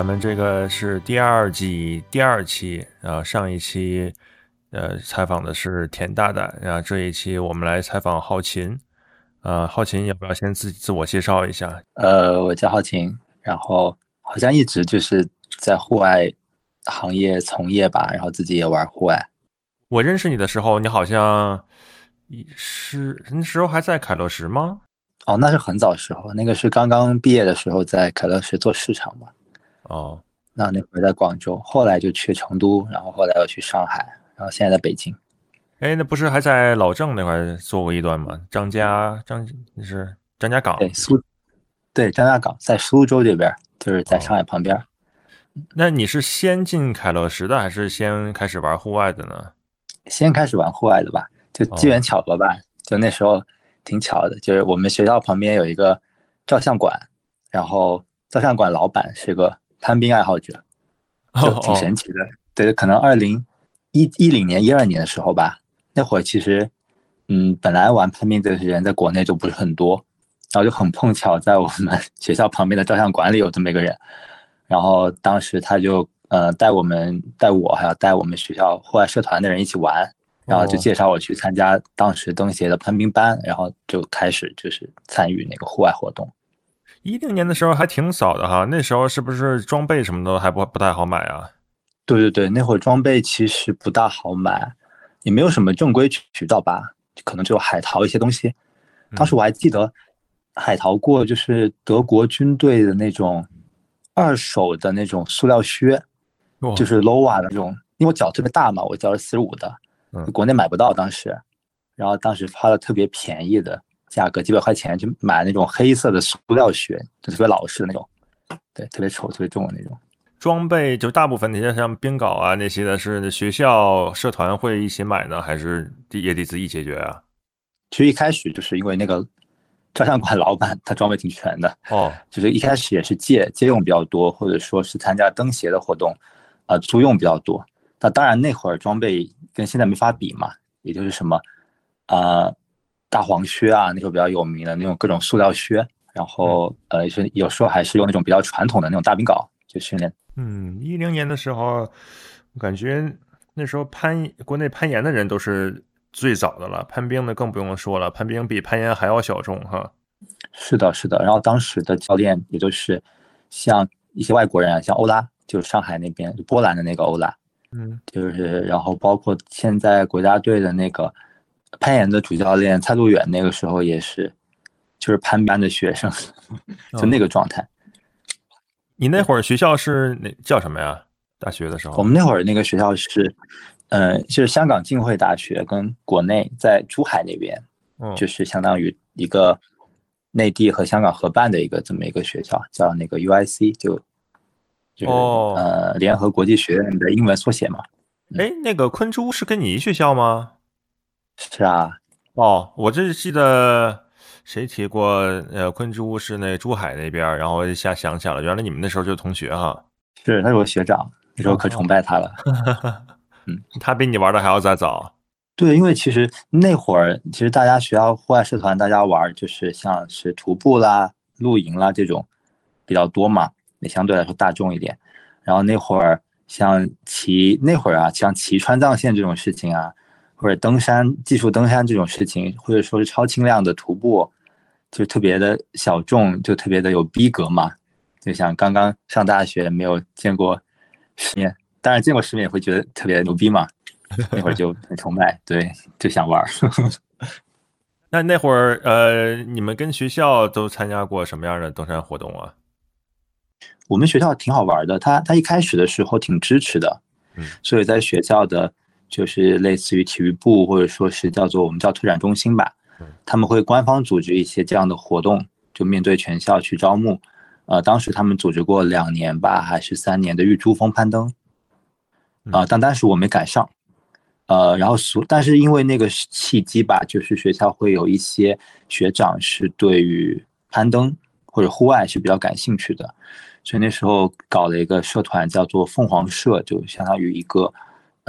咱们这个是第二季第二期啊，上一期呃采访的是田大大，然后这一期我们来采访浩琴，呃，浩琴要不要先自自我介绍一下？呃，我叫浩琴，然后好像一直就是在户外行业从业吧，然后自己也玩户外。我认识你的时候，你好像是那时候还在凯乐石吗？哦，那是很早时候，那个是刚刚毕业的时候在凯乐石做市场嘛。哦，那那会儿在广州，后来就去成都，然后后来又去上海，然后现在在北京。哎，那不是还在老郑那块做过一段吗？张家张那是张家港，对苏，对张家港在苏州这边，就是在上海旁边。那你是先进凯乐石的，还是先开始玩户外的呢？先开始玩户外的吧，就机缘巧合吧，就那时候挺巧的，就是我们学校旁边有一个照相馆，然后照相馆老板是个。攀冰爱好者，就挺神奇的。对，可能二零一一零年、一二年的时候吧，那会儿其实，嗯，本来玩攀冰的人在国内就不是很多，然后就很碰巧，在我们 学校旁边的照相馆里有这么一个人，然后当时他就呃带我们、带我，还有带我们学校户外社团的人一起玩，然后就介绍我去参加当时登协的攀冰班，然后就开始就是参与那个户外活动。一零年的时候还挺早的哈，那时候是不是装备什么的还不不太好买啊？对对对，那会儿装备其实不大好买，也没有什么正规渠道吧，可能只有海淘一些东西。当时我还记得海淘过，就是德国军队的那种二手的那种塑料靴，就是 Lowa 的那种，因为我脚特别大嘛，我脚是四十五的，国内买不到当时，然后当时花了特别便宜的。价格几百块钱去买那种黑色的塑料靴，就特别老式的那种，对，特别丑、特别重的那种。装备就大部分那些像冰镐啊那些的，是学校社团会一起买呢，还是也得自己解决啊？其实一开始就是因为那个照相馆老板他装备挺全的哦，就是一开始也是借借用比较多，或者说是参加登协的活动，啊，租用比较多。那当然那会儿装备跟现在没法比嘛，也就是什么，啊。大黄靴啊，那时候比较有名的那种各种塑料靴，然后呃，是有时候还是用那种比较传统的那种大冰镐就训练。嗯，一零年的时候，我感觉那时候攀国内攀岩的人都是最早的了，攀冰的更不用说了，攀冰比攀岩还要小众哈。是的，是的。然后当时的教练也就是像一些外国人啊，像欧拉，就是上海那边波兰的那个欧拉，嗯，就是然后包括现在国家队的那个。攀岩的主教练蔡路远那个时候也是，就是攀班的学生，就那个状态。你那会儿学校是那叫什么呀？大学的时候？我们那会儿那个学校是，嗯，就是香港浸会大学跟国内在珠海那边，就是相当于一个内地和香港合办的一个这么一个学校，叫那个 UIC，就就是呃联合国际学院的英文缩写嘛。哎，那个昆珠是跟你一学校吗？是啊，哦，我这记得谁提过，呃，昆珠是那珠海那边，然后我一下想起来了，原来你们那时候就是同学哈。是，他是我学长，那时候可崇拜他了。嗯，他比你玩的还要再早。对，因为其实那会儿，其实大家学校户外社团，大家玩就是像是徒步啦、露营啦这种比较多嘛，也相对来说大众一点。然后那会儿像骑，那会儿啊，像骑川藏线这种事情啊。或者登山、技术登山这种事情，或者说是超轻量的徒步，就特别的小众，就特别的有逼格嘛。就像刚刚上大学没有见过世面，当然见过世面也会觉得特别牛逼嘛。那会儿就很崇拜，对，就想玩。那那会儿，呃，你们跟学校都参加过什么样的登山活动啊？我们学校挺好玩的，他他一开始的时候挺支持的，嗯，所以在学校的。就是类似于体育部，或者说是叫做我们叫拓展中心吧，他们会官方组织一些这样的活动，就面对全校去招募。呃，当时他们组织过两年吧，还是三年的玉珠峰攀登，啊，但当时我没赶上。呃，然后所，但是因为那个契机吧，就是学校会有一些学长是对于攀登或者户外是比较感兴趣的，所以那时候搞了一个社团，叫做凤凰社，就相当于一个。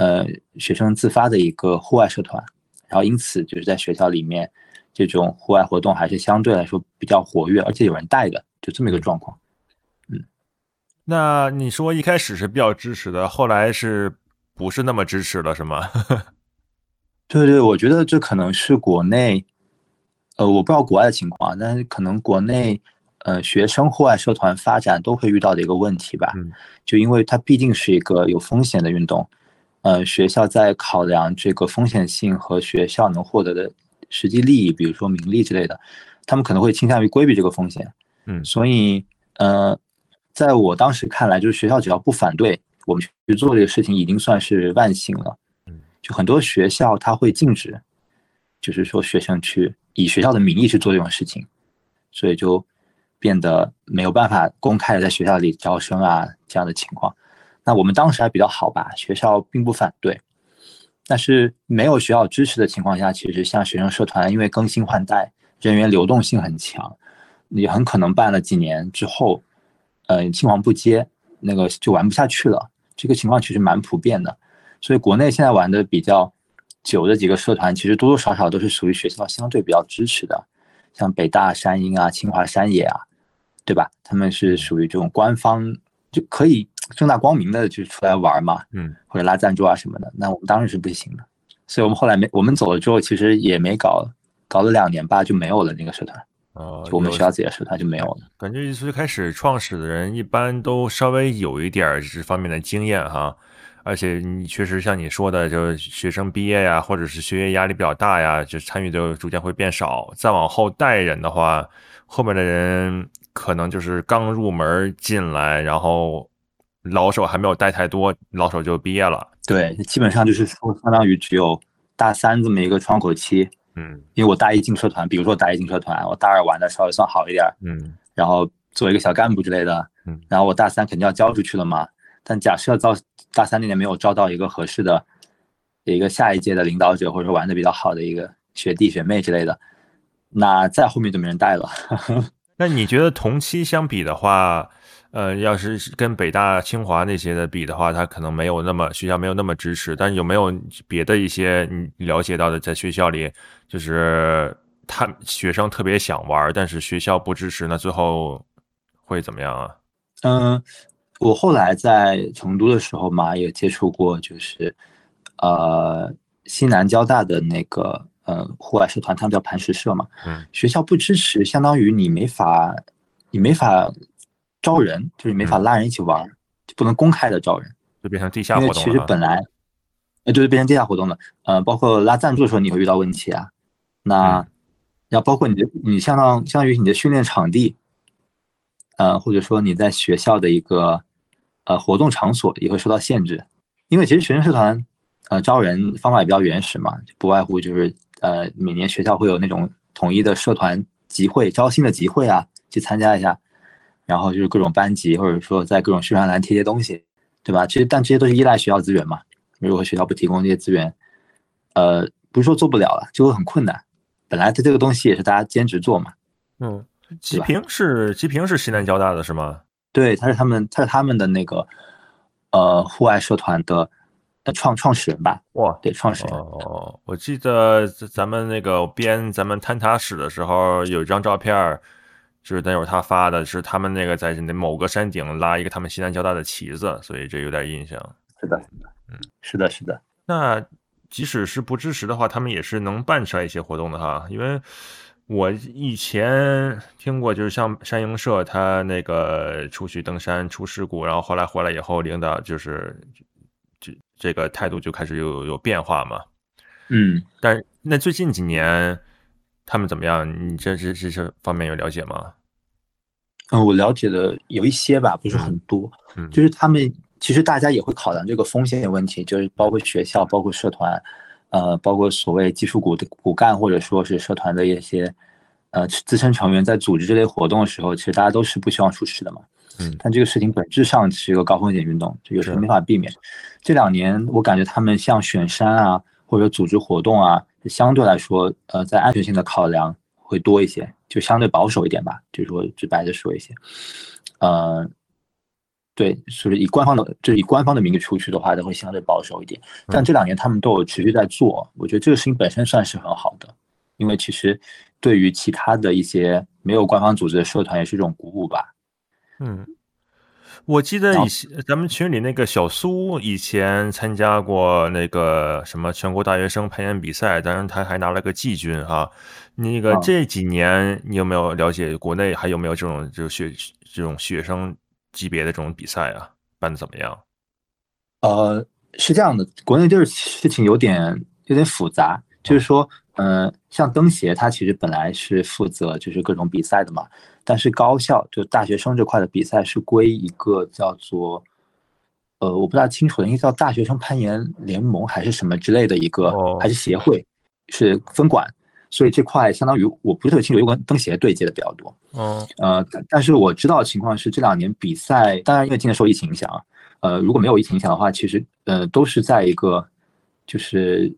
呃，学生自发的一个户外社团，然后因此就是在学校里面，这种户外活动还是相对来说比较活跃，而且有人带的，就这么一个状况。嗯，那你说一开始是比较支持的，后来是不是那么支持了，是吗？对对，我觉得这可能是国内，呃，我不知道国外的情况，但是可能国内，呃，学生户外社团发展都会遇到的一个问题吧。嗯。就因为它毕竟是一个有风险的运动，呃，学校在考量这个风险性和学校能获得的实际利益，比如说名利之类的，他们可能会倾向于规避这个风险。嗯。所以，呃。在我当时看来，就是学校只要不反对我们去做这个事情，已经算是万幸了。嗯，就很多学校他会禁止，就是说学生去以学校的名义去做这种事情，所以就变得没有办法公开的在学校里招生啊这样的情况。那我们当时还比较好吧，学校并不反对，但是没有学校支持的情况下，其实像学生社团，因为更新换代，人员流动性很强，你很可能办了几年之后。呃，青黄不接，那个就玩不下去了。这个情况其实蛮普遍的，所以国内现在玩的比较久的几个社团，其实多多少少都是属于学校相对比较支持的，像北大山鹰啊、清华山野啊，对吧？他们是属于这种官方就可以正大光明的就出来玩嘛，嗯，或者拉赞助啊什么的。那我们当然是不行的，所以我们后来没我们走了之后，其实也没搞，搞了两年吧就没有了那个社团。哦，就我们学校自己的社团就没有了。感觉最开始创始的人一般都稍微有一点这方面的经验哈，而且你确实像你说的，就是学生毕业呀，或者是学业压力比较大呀，就参与的逐渐会变少。再往后带人的话，后面的人可能就是刚入门进来，然后老手还没有带太多，老手就毕业了。对，基本上就是说，相当于只有大三这么一个窗口期。嗯，因为我大一进社团，比如说大一进社团，我大二玩的稍微算好一点，嗯，然后做一个小干部之类的，嗯，然后我大三肯定要交出去了嘛。但假设到大三那年没有招到一个合适的一个下一届的领导者，或者说玩的比较好的一个学弟学妹之类的，那再后面就没人带了。那你觉得同期相比的话？呃，要是跟北大、清华那些的比的话，他可能没有那么学校没有那么支持。但是有没有别的一些你了解到的，在学校里，就是他学生特别想玩，但是学校不支持，那最后会怎么样啊？嗯，我后来在成都的时候嘛，也接触过，就是呃西南交大的那个呃户外社团，他们叫磐石社嘛。嗯。学校不支持，相当于你没法，你没法。招人就是没法拉人一起玩，就不能公开的招人，就变成地下活动了。其实本来，呃，就是变成地下活动了。呃，包括拉赞助的时候，你会遇到问题啊。那，然后包括你的，你相当相当于你的训练场地，呃，或者说你在学校的一个呃活动场所也会受到限制，因为其实学生社团呃招人方法也比较原始嘛，不外乎就是呃每年学校会有那种统一的社团集会、招新的集会啊，去参加一下。然后就是各种班级，或者说在各种宣传栏贴些东西，对吧？其实但这些都是依赖学校资源嘛。如果学校不提供这些资源，呃，不是说做不了了，就会很困难。本来它这个东西也是大家兼职做嘛。嗯，吉平是吉平是西南交大的是吗？对，他是他们，他是他们的那个呃户外社团的创创始人吧？哇，对，创始人。哦，我记得咱们那个编咱们坍塌史的时候有一张照片。就是那会儿他发的是他们那个在那某个山顶拉一个他们西南交大的旗子，所以这有点印象。是的，嗯，是的，是的。那即使是不支持的话，他们也是能办出来一些活动的哈。因为我以前听过，就是像山鹰社，他那个出去登山出事故，然后后来回来以后，领导就是这这个态度就开始有有变化嘛。嗯，但那最近几年。他们怎么样？你这这这这方面有了解吗？嗯，我了解的有一些吧，不是很多。嗯，就是他们其实大家也会考量这个风险问题，就是包括学校、包括社团，呃，包括所谓技术骨的骨干或者说是社团的一些呃资深成员，在组织这类活动的时候，其实大家都是不希望出事的嘛。嗯，但这个事情本质上是一个高风险运动，就有时候没法避免。这两年我感觉他们像选山啊，或者组织活动啊。相对来说，呃，在安全性的考量会多一些，就相对保守一点吧，就是说直白的说一些，呃，对，就是以官方的，就是以官方的名义出去的话，都会相对保守一点。但这两年他们都有持续在做，我觉得这个事情本身算是很好的，因为其实对于其他的一些没有官方组织的社团也是一种鼓舞吧。嗯，我记得以前咱们群里那个小苏以前参加过那个什么全国大学生排演比赛，当然他还拿了个季军哈。那个这几年你有没有了解国内还有没有这种就学这种学生级别的这种比赛啊？办的怎么样？呃，是这样的，国内就是事情有点有点复杂，就是说，嗯，像登协，它其实本来是负责就是各种比赛的嘛。但是高校就大学生这块的比赛是归一个叫做，呃，我不大清楚的，应该叫大学生攀岩联盟还是什么之类的一个，还是协会是分管，所以这块相当于我不是特别清楚，又跟登协对接的比较多。哦，呃，但是我知道的情况是这两年比赛，当然因为今年受疫情影响啊，呃，如果没有疫情影响的话，其实呃都是在一个就是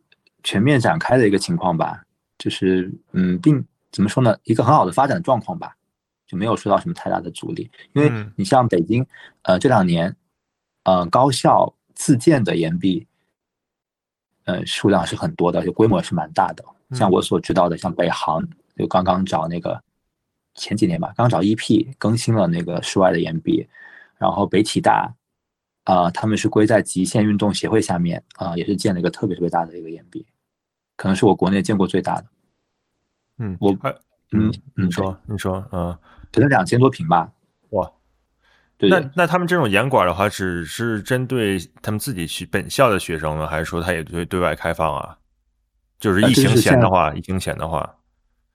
全面展开的一个情况吧，就是嗯，并怎么说呢，一个很好的发展状况吧。就没有受到什么太大的阻力，因为你像北京，呃，这两年，呃，高校自建的岩壁，呃，数量是很多的，就规模是蛮大的。像我所知道的，像北航就刚刚找那个前几年吧，刚找 EP 更新了那个室外的岩壁，然后北体大，啊，他们是归在极限运动协会下面，啊，也是建了一个特别特别大的一个岩壁，可能是我国内见过最大的。嗯，我。嗯，你说，你说，嗯，可能两千多平吧。哇，对。那那他们这种严管的话，只是针对他们自己去本校的学生呢，还是说他也对对外开放啊？就是疫情前的话，疫情前的话，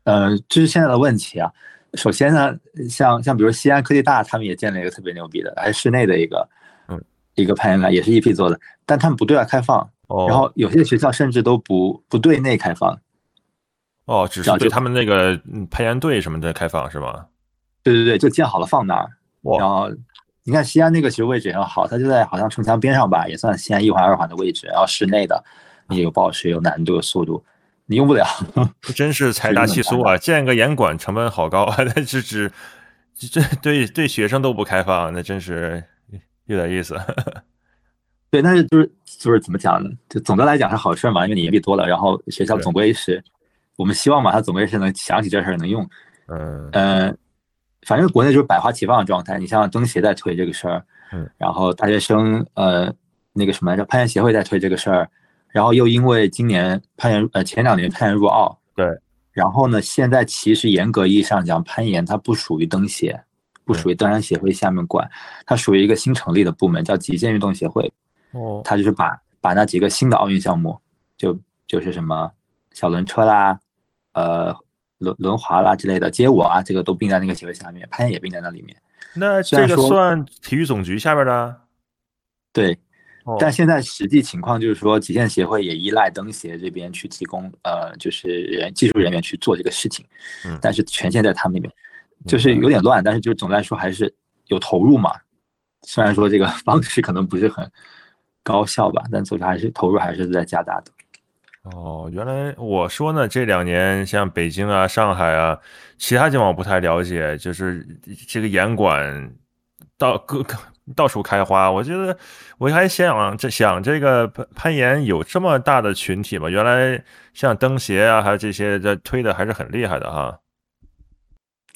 呃，这是现在的问题啊。首先呢，像像比如西安科技大，他们也建了一个特别牛逼的，还是室内的一个，嗯，一个攀岩馆，也是 EP 做的，但他们不对外开放。哦。然后有些学校甚至都不不对内开放。哦，只是对他们那个攀岩队什么的开放是吗？对对对，就建好了放那儿。然后你看西安那个其实位置也很好，它就在好像城墙边上吧，也算西安一环二环的位置。然后室内的，你有报时，有难度，有速度，你用不了。真是财大气粗啊！建个严管成本好高啊！那是只这对对学生都不开放，那真是有点意思。对，但是就是就是怎么讲呢？就总的来讲是好事嘛，因为你盈利多了，然后学校总归是。我们希望嘛，他总归是能想起这事儿能用，嗯嗯，反正国内就是百花齐放的状态。你像登协在推这个事儿，嗯，然后大学生呃那个什么来着，攀岩协会在推这个事儿，然后又因为今年攀岩呃前两年攀岩入奥，对，然后呢，现在其实严格意义上讲，攀岩它不属于登协，不属于登山协会下面管，它属于一个新成立的部门，叫极限运动协会。哦，他就是把把那几个新的奥运项目，就就是什么小轮车啦。呃，轮轮滑啦之类的，街舞啊，这个都并在那个协会下面，攀岩也并在那里面。那这个算体育总局下边的？对，但现在实际情况就是说，极限协会也依赖登协这边去提供，呃，就是人技术人员去做这个事情。嗯，但是权限在他们那边，就是有点乱。但是就是总的来说还是有投入嘛，虽然说这个方式可能不是很高效吧，但总之还是投入还是在加大的。哦，原来我说呢，这两年像北京啊、上海啊，其他地方我不太了解，就是这个严管到各个到处开花。我觉得我还想这想这个攀攀岩有这么大的群体吗？原来像登协啊，还有这些在推的还是很厉害的哈。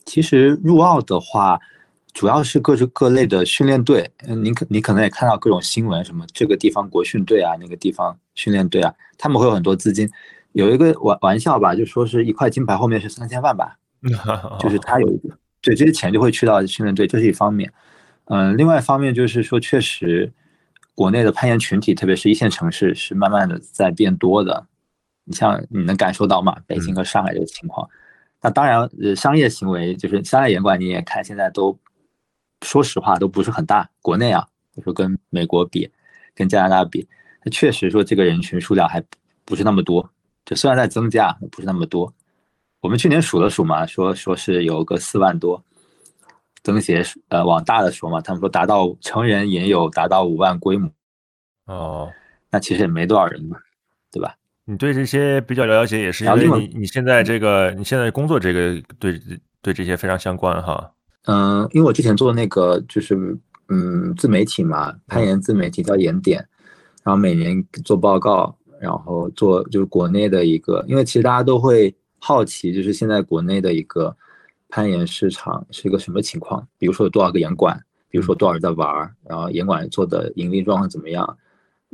其实入奥的话。主要是各式各类的训练队，嗯，你可你可能也看到各种新闻，什么这个地方国训队啊，那个地方训练队啊，他们会有很多资金。有一个玩玩笑吧，就说是一块金牌后面是三千万吧，就是他有一个，对这些钱就会去到训练队，这是一方面。嗯，另外一方面就是说，确实国内的攀岩群体，特别是一线城市，是慢慢的在变多的。你像你能感受到吗？北京和上海这个情况。那当然，呃，商业行为就是商业严管，你也看现在都。说实话都不是很大，国内啊，我说跟美国比，跟加拿大比，那确实说这个人群数量还不是那么多，就虽然在增加，不是那么多。我们去年数了数嘛，说说是有个四万多，增协呃往大的说嘛，他们说达到成人也有达到五万规模。哦，那其实也没多少人嘛，对吧？你对这些比较了解，也是因为你你现在这个你现在工作这个对对这些非常相关哈。嗯，因为我之前做那个就是嗯自媒体嘛，攀岩自媒体叫岩点，然后每年做报告，然后做就是国内的一个，因为其实大家都会好奇，就是现在国内的一个攀岩市场是一个什么情况，比如说有多少个岩馆，比如说多少人在玩，然后严管做的盈利状况怎么样，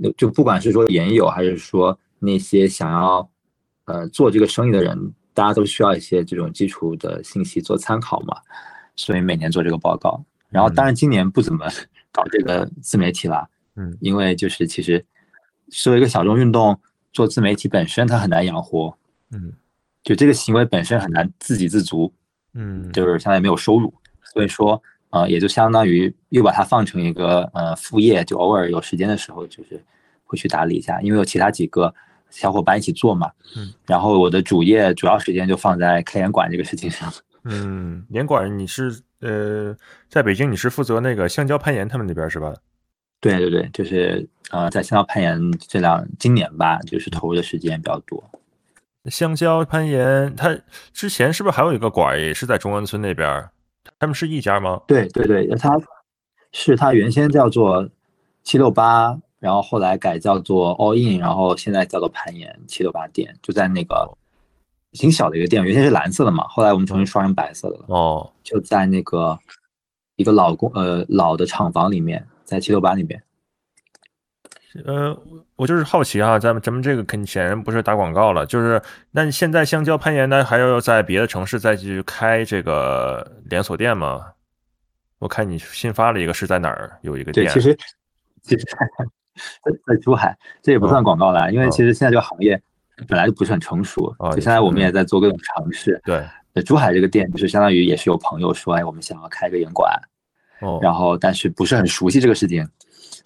就就不管是说研友还是说那些想要呃做这个生意的人，大家都需要一些这种基础的信息做参考嘛，所以每年做这个报告。然后当然今年不怎么 搞这个自媒体了，嗯，因为就是其实作为一个小众运动，做自媒体本身它很难养活，嗯。就这个行为本身很难自给自足，嗯，就是相当于没有收入，所以说呃也就相当于又把它放成一个呃副业，就偶尔有时间的时候就是会去打理一下，因为有其他几个小伙伴一起做嘛，嗯，然后我的主业主要时间就放在开演馆这个事情上。嗯，严管你是呃在北京你是负责那个香蕉攀岩他们那边是吧？对对对，就是呃在香蕉攀岩这两今年吧，就是投入的时间比较多。香蕉攀岩，它之前是不是还有一个馆儿也是在中关村那边？他们是一家吗？对对对，它是它原先叫做七六八，然后后来改叫做 All In，然后现在叫做攀岩七六八店，就在那个挺小的一个店，原先是蓝色的嘛，后来我们重新刷成白色的了，哦，就在那个一个老公呃老的厂房里面，在七六八那边。呃，我就是好奇啊，咱们咱们这个肯显然不是打广告了，就是那现在香蕉攀岩呢，还要在别的城市再去开这个连锁店吗？我看你新发了一个是在哪儿有一个对，店？其实其实 在在珠海，这也不算广告了，因为哦其实现在这个行业本来就不是很成熟，哦就现在我们也在做各种尝试。对，呃珠海这个店就是相当于也是有朋友说，哎，我们想要开个严馆，哦，然后但是不是很熟悉这个事情，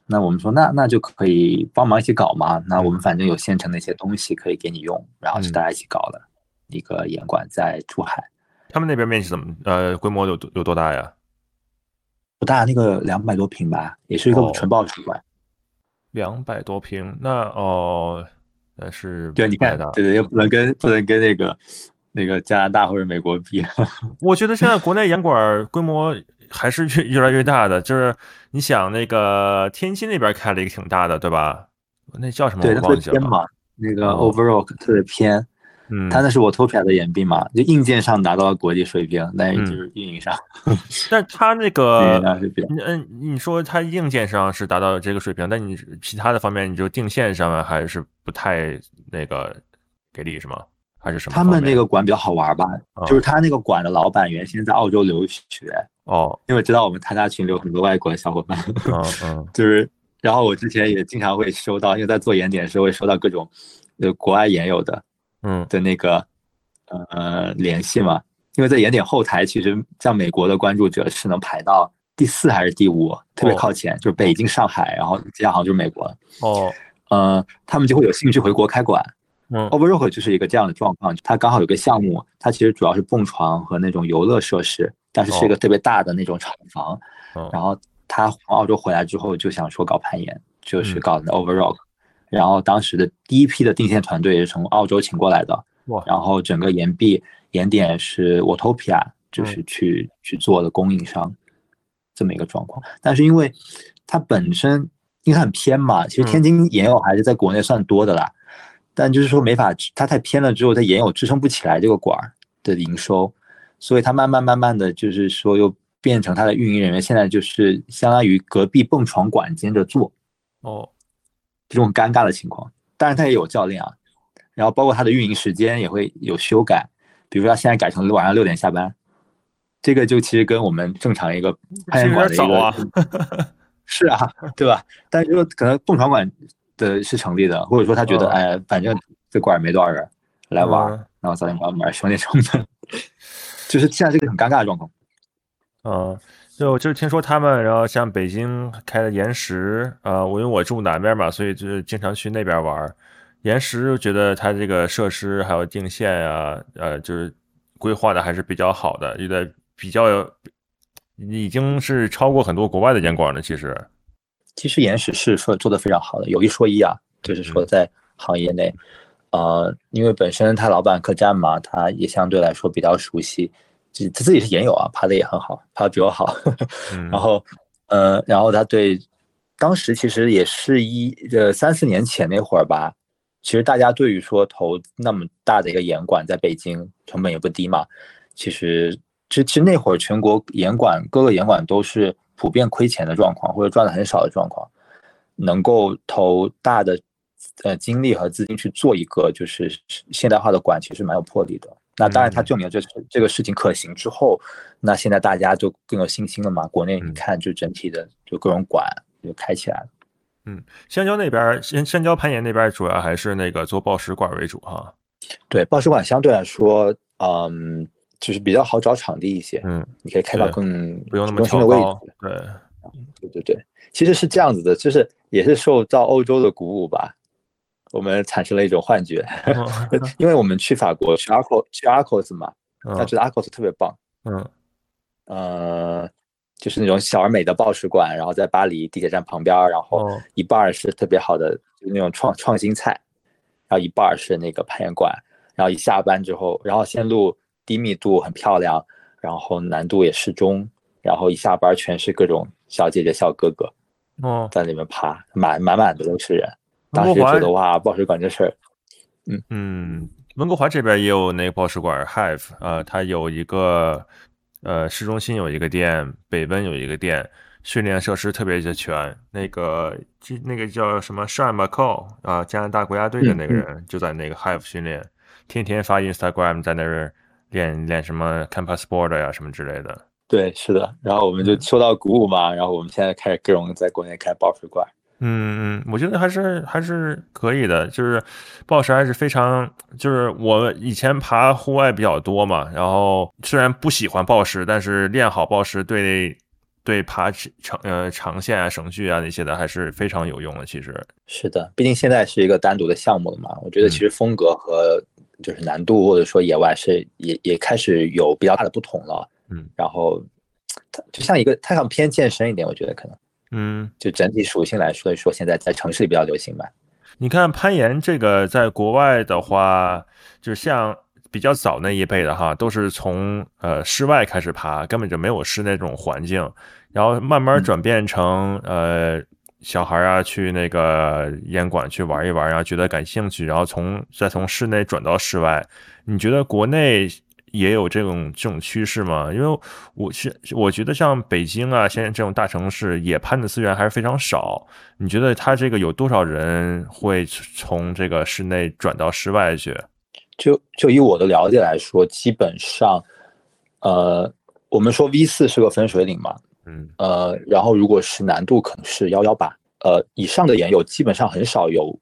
那我们说那那就可以帮忙一起搞嘛。那我们反正有现成的一些东西可以给你用，然后是嗯大家一起搞了一个严馆在珠海，他们那边面积怎么呃规模有多有多大呀？不大，那个两百多平吧，也是一个哦纯报纸馆。两百多平，那哦，那是对，你看不太大，对对，又不能跟不能跟那个那个加拿大或者美国比。我觉得现在国内严管规模还是越越来越大的，就是你想那个天津那边开了一个挺大的，对吧？那叫什么对，它特我忘记了。别偏嘛，那个哦 overall 特别偏。嗯，它那是我 Topia 的眼病嘛，就硬件上达到了国际水平，但是嗯就是运营上，但是它那个。嗯嗯，你说它硬件上是达到这个水平，但你其他的方面，你就定线上面还是不太那个给力是吗？还是什么他？们那个馆比较好玩吧，啊就是他那个馆的老板原先在澳洲留学，哦，因为知道我们参加群里有很多外国的小伙伴，嗯嗯 就是，然后我之前也经常会收到，因为在做研点的时候会收到各种呃国外研友的嗯的那个呃联系嘛，因为在研点后台，其实像美国的关注者是能排到第四还是第五，特别哦靠前，就是北京、上海，然后接下来好像就是美国了。哦呃，他们就会有兴趣回国开馆。嗯 Overrock 就是一个这样的状况，它刚好有个项目，它其实主要是蹦床和那种游乐设施，但是是一个特别大的那种厂房。哦然后他从澳洲回来之后就想说搞攀岩，就是嗯搞的 Overrock。然后当时的第一批的定线团队是从澳洲请过来的，哇然后整个岩壁岩点是 Watopia，就是嗯去、去做的供应商这么一个状况。但是因为它本身因为它很偏嘛，其实嗯天津岩友还是在国内算多的啦，但就是说没法，它太偏了之后，它岩友支撑不起来这个馆儿的营收，所以它慢慢慢慢的就是说又变成它的运营人员，现在就是相当于隔壁蹦床馆兼着做哦这种尴尬的情况。当然，他也有教练啊，然后包括他的运营时间也会有修改，比如说他现在改成晚上六点下班，这个就其实跟我们正常一个攀岩馆的一个是啊，对吧？但是说可能蹦床馆的是成立的，或者说他觉得、嗯哎，反正这馆儿没多少人来玩然后早点关门儿兄弟成本，就是现在这个很尴尬的状况。嗯，就就是听说他们，然后像北京开的岩石，呃，我因为我住南边嘛，所以就是经常去那边玩儿。岩石觉得它这个设施还有定线啊，呃，就是规划的还是比较好的，有点比较有，已经是超过很多国外的严管了。其实，其实岩石是说做的非常好的，有一说一啊，就是说在行业内，呃，因为本身他老板客栈嘛，他也相对来说比较熟悉，自他自己是研友啊，爬的也很好，爬的比我好，嗯，然后，呃，然后他对当时其实也是一呃三四年前那会儿吧，其实大家对于说投那么大的一个严管在北京成本也不低嘛，其实其其实那会儿全国严管各个严管都是普遍亏钱的状况，或者赚的很少的状况，能够投大的呃精力和资金去做一个就是现代化的管，其实蛮有魄力的。那当然，他证明了这这个事情可行之后，那现在大家就更有信心了嘛。国内你看，就整体的就各种馆就开起来了。嗯，香蕉那边，香香蕉攀岩那边主要还是那个做报时馆为主哈。对，报时馆相对来说，嗯，就是比较好找场地一些。嗯，你可以开到更不用那么的位置。对，对对对，其实是这样子的，就是也是受到欧洲的鼓舞吧。我们产生了一种幻觉，因为我们去法国去阿克去阿克斯嘛，他觉得阿克斯特别棒，嗯，呃，就是那种小而美的报时馆，然后在巴黎地铁站旁边，然后一半是特别好的就是那种创创新菜，然后一半是那个攀岩馆，然后一下班之后，然后线路低密度很漂亮，然后难度也适中，然后一下班全是各种小姐姐小哥哥，哦，在里面爬，满满满的都是人。当时觉得哇，报水管这事儿，嗯嗯，温哥华这边也有那个报水管 Hive，啊，它有一个呃市中心有一个店，北温有一个店，训练设施特别的全。那个那个叫什么 Sean McCall 啊，加拿大国家队的那个人就在那个 Hive 训练，天天发 Instagram 在那儿练练什么 Campus Board 呀什么之类的。对，是的。然后我们就受到鼓舞嘛，然后我们现在开始各种在国内开报石馆。嗯嗯，我觉得还是还是可以的，就是暴食还是非常，就是我以前爬户外比较多嘛，然后虽然不喜欢暴食，但是练好暴食对对爬长呃长线啊、绳距啊那些的还是非常有用的。其实是的，毕竟现在是一个单独的项目了嘛，我觉得其实风格和就是难度或者说野外是也也开始有比较大的不同了。嗯，然后它就像一个它想偏健身一点，我觉得可能。嗯，就整体属性来说一，说现在在城市里比较流行吧。你看攀岩这个，在国外的话，就像比较早那一辈的哈，都是从呃室外开始爬，根本就没有室内这种环境，然后慢慢转变成呃小孩啊去那个烟馆去玩一玩，然后觉得感兴趣，然后从再从室内转到室外。你觉得国内？也有这种这种趋势吗？因为我是我觉得像北京啊，现在这种大城市，野攀的资源还是非常少。你觉得他这个有多少人会从这个室内转到室外去？就就以我的了解来说，基本上，呃，我们说 V 四是个分水岭嘛，嗯，呃，然后如果是难度可能是幺幺八，呃，以上的岩友基本上很少有，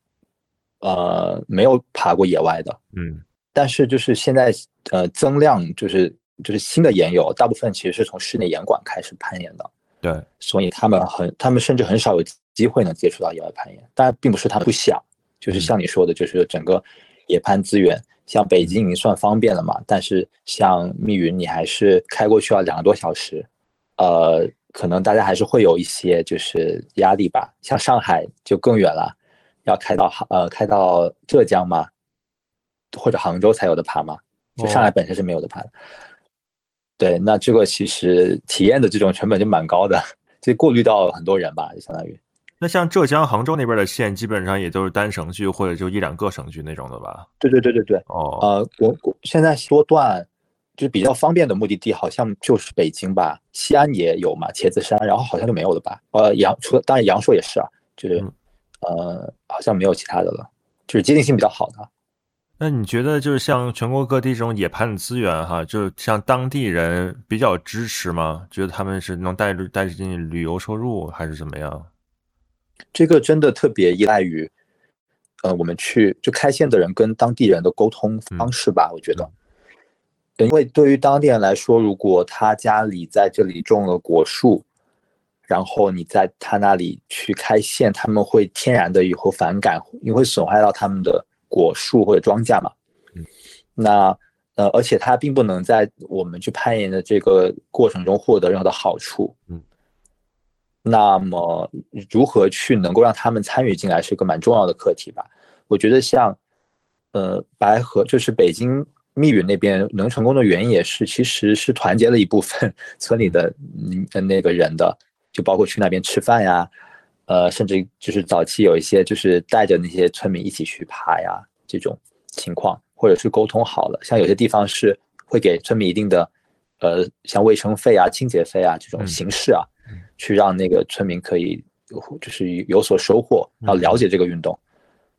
呃，没有爬过野外的，嗯。但是就是现在，呃，增量就是就是新的岩友，大部分其实是从室内岩馆开始攀岩的。对，所以他们很，他们甚至很少有机会能接触到野外攀岩。当然，并不是他们不想，就是像你说的，就是整个野攀资源，像北京已经算方便了嘛。但是像密云，你还是开过去要两个多小时，呃，可能大家还是会有一些就是压力吧。像上海就更远了，要开到呃开到浙江嘛。或者杭州才有的爬嘛？就上海本身是没有的爬的。对，那这个其实体验的这种成本就蛮高的，就过滤到很多人吧，就相当于。那像浙江杭州那边的线，基本上也都是单绳距或者就一两个省距那种的吧？对对对对对。哦。呃，我我现在说段就是比较方便的目的地，好像就是北京吧，西安也有嘛，茄子山，然后好像就没有了吧？呃，阳除了当然阳朔也是啊，就是呃，好像没有其他的了，就是接近性比较好的。那你觉得就是像全国各地这种野攀的资源哈，就像当地人比较支持吗？觉得他们是能带带进旅游收入还是怎么样？这个真的特别依赖于，呃，我们去就开线的人跟当地人的沟通方式吧。我觉得，因为对于当地人来说，如果他家里在这里种了果树，然后你在他那里去开线，他们会天然的以后反感，你会损害到他们的。果树或者庄稼嘛，嗯，那呃，而且它并不能在我们去攀岩的这个过程中获得任何的好处，嗯，那么如何去能够让他们参与进来，是一个蛮重要的课题吧？我觉得像呃白河，就是北京密云那边能成功的原因，也是其实是团结了一部分 村里的嗯那个人的，就包括去那边吃饭呀。呃，甚至就是早期有一些就是带着那些村民一起去爬呀，这种情况，或者是沟通好了，像有些地方是会给村民一定的，呃，像卫生费啊、清洁费啊这种形式啊，去让那个村民可以就是有所收获，然后了解这个运动。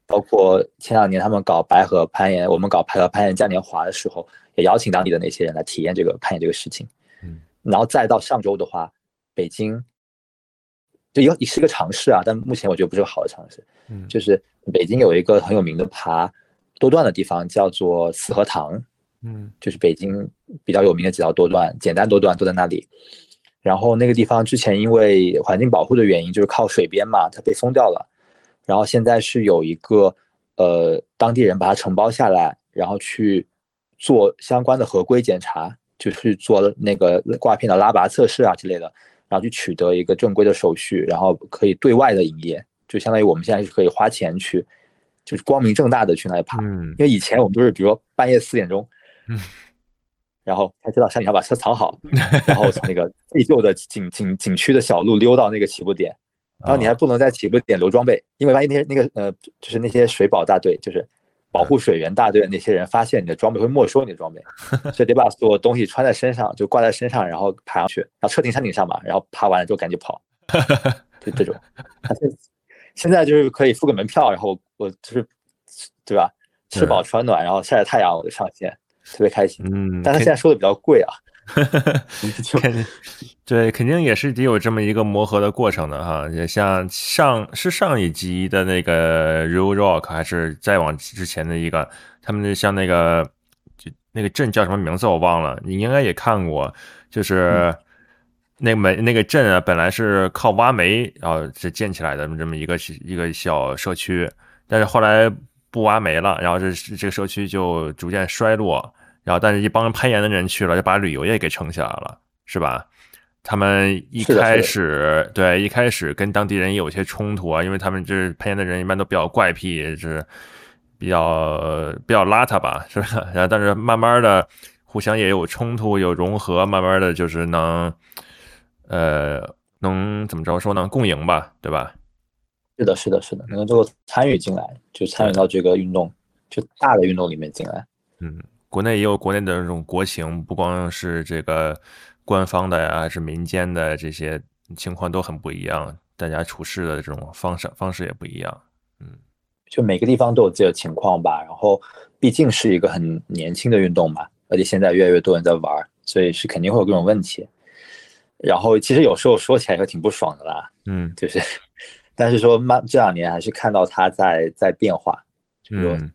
包括前两年他们搞白河攀岩，我们搞白河攀岩嘉年华的时候，也邀请当地的那些人来体验这个攀岩这个事情。嗯，然后再到上周的话，北京就有也是一个尝试啊，但目前我觉得不是个好的尝试。嗯，就是北京有一个很有名的爬多段的地方，叫做四合堂。嗯，就是北京比较有名的几条多段，简单多段都在那里。然后那个地方之前因为环境保护的原因，就是靠水边嘛，它被封掉了。然后现在是有一个呃当地人把它承包下来，然后去做相关的合规检查，就是做那个挂片的拉拔测试啊之类的，然后去取得一个正规的手续，然后可以对外的营业，就相当于我们现在是可以花钱去，就是光明正大的去那里爬。嗯，因为以前我们都是比如说半夜四点钟，嗯，然后才知道山顶上把车藏好，然后从那个废旧的景景景区的小路溜到那个起步点。然后你还不能在起步点留装备，因为万一那些那个呃，就是那些水保大队，就是保护水源大队的那些人发现你的装备，会没收你的装备，所以得把所有东西穿在身上，就挂在身上，然后爬上去，然后车停山顶上嘛，然后爬完了之后赶紧跑，就这种。现现在就是可以付个门票，然后我就是对吧，吃饱穿暖，然后晒晒太阳，我就上线，特别开心。嗯，但他现在收的比较贵啊。肯定，对，肯定也是得有这么一个磨合的过程的哈。也像上是上一集的那个 Real Rock，还是再往之前的一个，他们像那个就那个镇叫什么名字我忘了，你应该也看过，就是那煤那个镇啊，本来是靠挖煤然后这建起来的这么一个一个小社区，但是后来不挖煤了，然后这这个社区就逐渐衰落。然后，但是一帮攀岩的人去了，就把旅游业给撑起来了，是吧？他们一开始对一开始跟当地人有些冲突啊，因为他们这攀岩的人一般都比较怪癖，就是比较比较邋遢吧，是吧？然后，但是慢慢的互相也有冲突，有融合，慢慢的就是能呃能怎么着说呢？共赢吧，对吧？是的，是的，是的，能够参与进来，就参与到这个运动，就大的运动里面进来，嗯。国内也有国内的这种国情，不光是这个官方的呀，还是民间的这些情况都很不一样，大家处事的这种方式方式也不一样。嗯，就每个地方都有自己的情况吧。然后，毕竟是一个很年轻的运动嘛，而且现在越来越多人在玩，所以是肯定会有各种问题。然后，其实有时候说起来也挺不爽的啦。嗯，就是，但是说慢这两年还是看到它在在变化，就是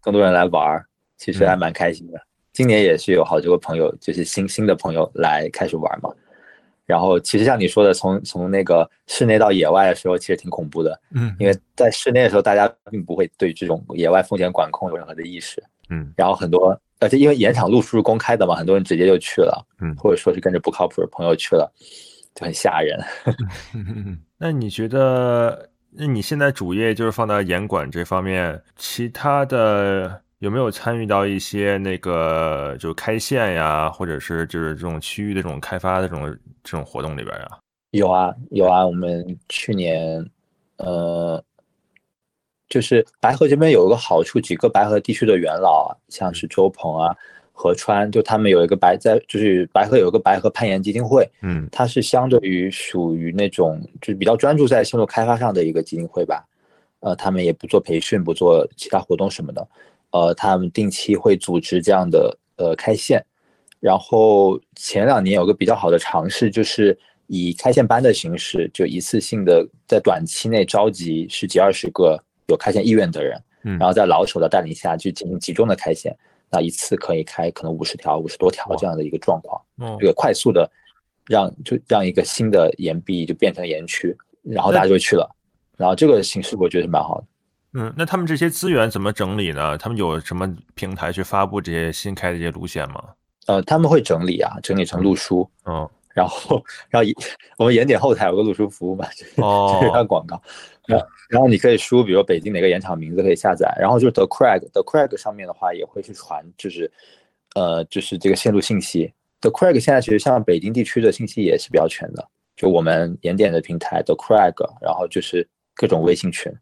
更多人来玩。其实还蛮开心的，今年也是有好几个朋友，就是新新的朋友来开始玩嘛。然后其实像你说的，从从那个室内到野外的时候，其实挺恐怖的。嗯，因为在室内的时候，大家并不会对这种野外风险管控有任何的意识。嗯，然后很多，而且因为演场路数是公开的嘛，很多人直接就去了。嗯，或者说是跟着不靠谱的朋友去了，就很吓人。那你觉得，那你现在主业就是放到严管这方面，其他的？有没有参与到一些那个就开线呀，或者是就是这种区域的这种开发的这种这种活动里边啊？有啊有啊，我们去年，呃，就是白河这边有一个好处，几个白河地区的元老啊，像是周鹏啊、何川，就他们有一个白在，就是白河有一个白河攀岩基金会，嗯，它是相对于属于那种就是比较专注在线路开发上的一个基金会吧，呃，他们也不做培训，不做其他活动什么的。呃，他们定期会组织这样的呃开线，然后前两年有个比较好的尝试，就是以开线班的形式，就一次性的在短期内召集十几二十个有开线意愿的人，嗯，然后在老手的带领下去进行集中的开线，那一次可以开可能五十条、五十多条这样的一个状况，这个快速的让就让一个新的岩壁就变成岩区，然后大家就去了，然后这个形式我觉得是蛮好的。嗯，那他们这些资源怎么整理呢？他们有什么平台去发布这些新开的这些路线吗？呃，他们会整理啊，整理成路书。嗯，然后，然后我们盐点后台有个路书服务嘛，就是看广告。然后，然后你可以输，比如北京哪个盐场名字可以下载。然后就是 The Craig，The Craig 上面的话也会去传，就是呃，就是这个线路信息。The Craig 现在其实像北京地区的信息也是比较全的，就我们盐点的平台 The Craig，然后就是各种微信群。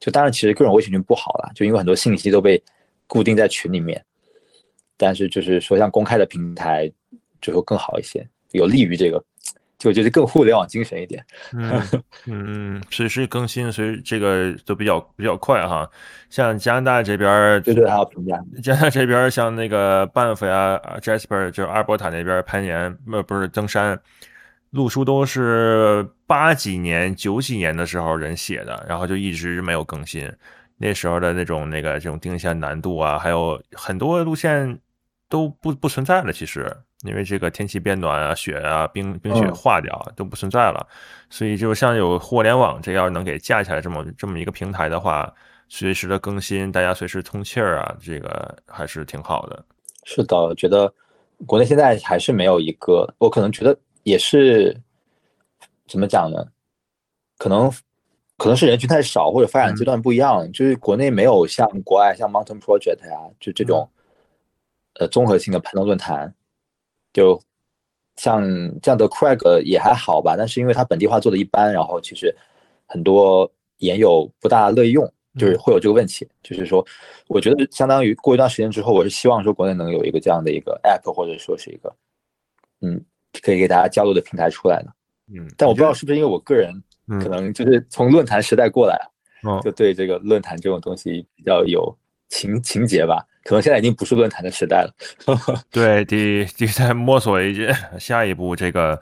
就当然，其实各种微信群不好了，就因为很多信息都被固定在群里面。但是就是说，像公开的平台就会更好一些，有利于这个就我觉得更互联网精神一点。嗯嗯，随时更新，随这个都比较比较快哈。像加拿大这边，对对，还要评价。加拿大这边像那个 Banff 呀、Jasper 就是阿尔伯塔那边攀岩，呃，不是登山，路书都是八几年、九几年的时候人写的，然后就一直没有更新。那时候的那种那个这种定线难度啊，还有很多路线都不不存在了，其实。因为这个天气变暖啊，雪啊，冰冰雪化掉都不存在了，所以就像有互联网，这要能给架起来这么这么一个平台的话，随时的更新，大家随时通气儿啊，这个还是挺好的。是的，觉得国内现在还是没有一个，我可能觉得也是怎么讲呢？可能可能是人群太少，或者发展阶段不一样，就是国内没有像国外像 Mountain Project 呀，就这种呃综合性的攀登论坛。就像这样的 Craig 也还好吧，但是因为它本地化做的一般，然后其实很多研友不大乐意用，就是会有这个问题。就是说，我觉得相当于过一段时间之后，我是希望说国内能有一个这样的一个 App，或者说是一个嗯，可以给大家交流的平台出来的。嗯，但我不知道是不是因为我个人可能就是从论坛时代过来，就对这个论坛这种东西比较有情情节吧。可能现在已经不是论坛的时代了。对，得得在摸索一下下一步这个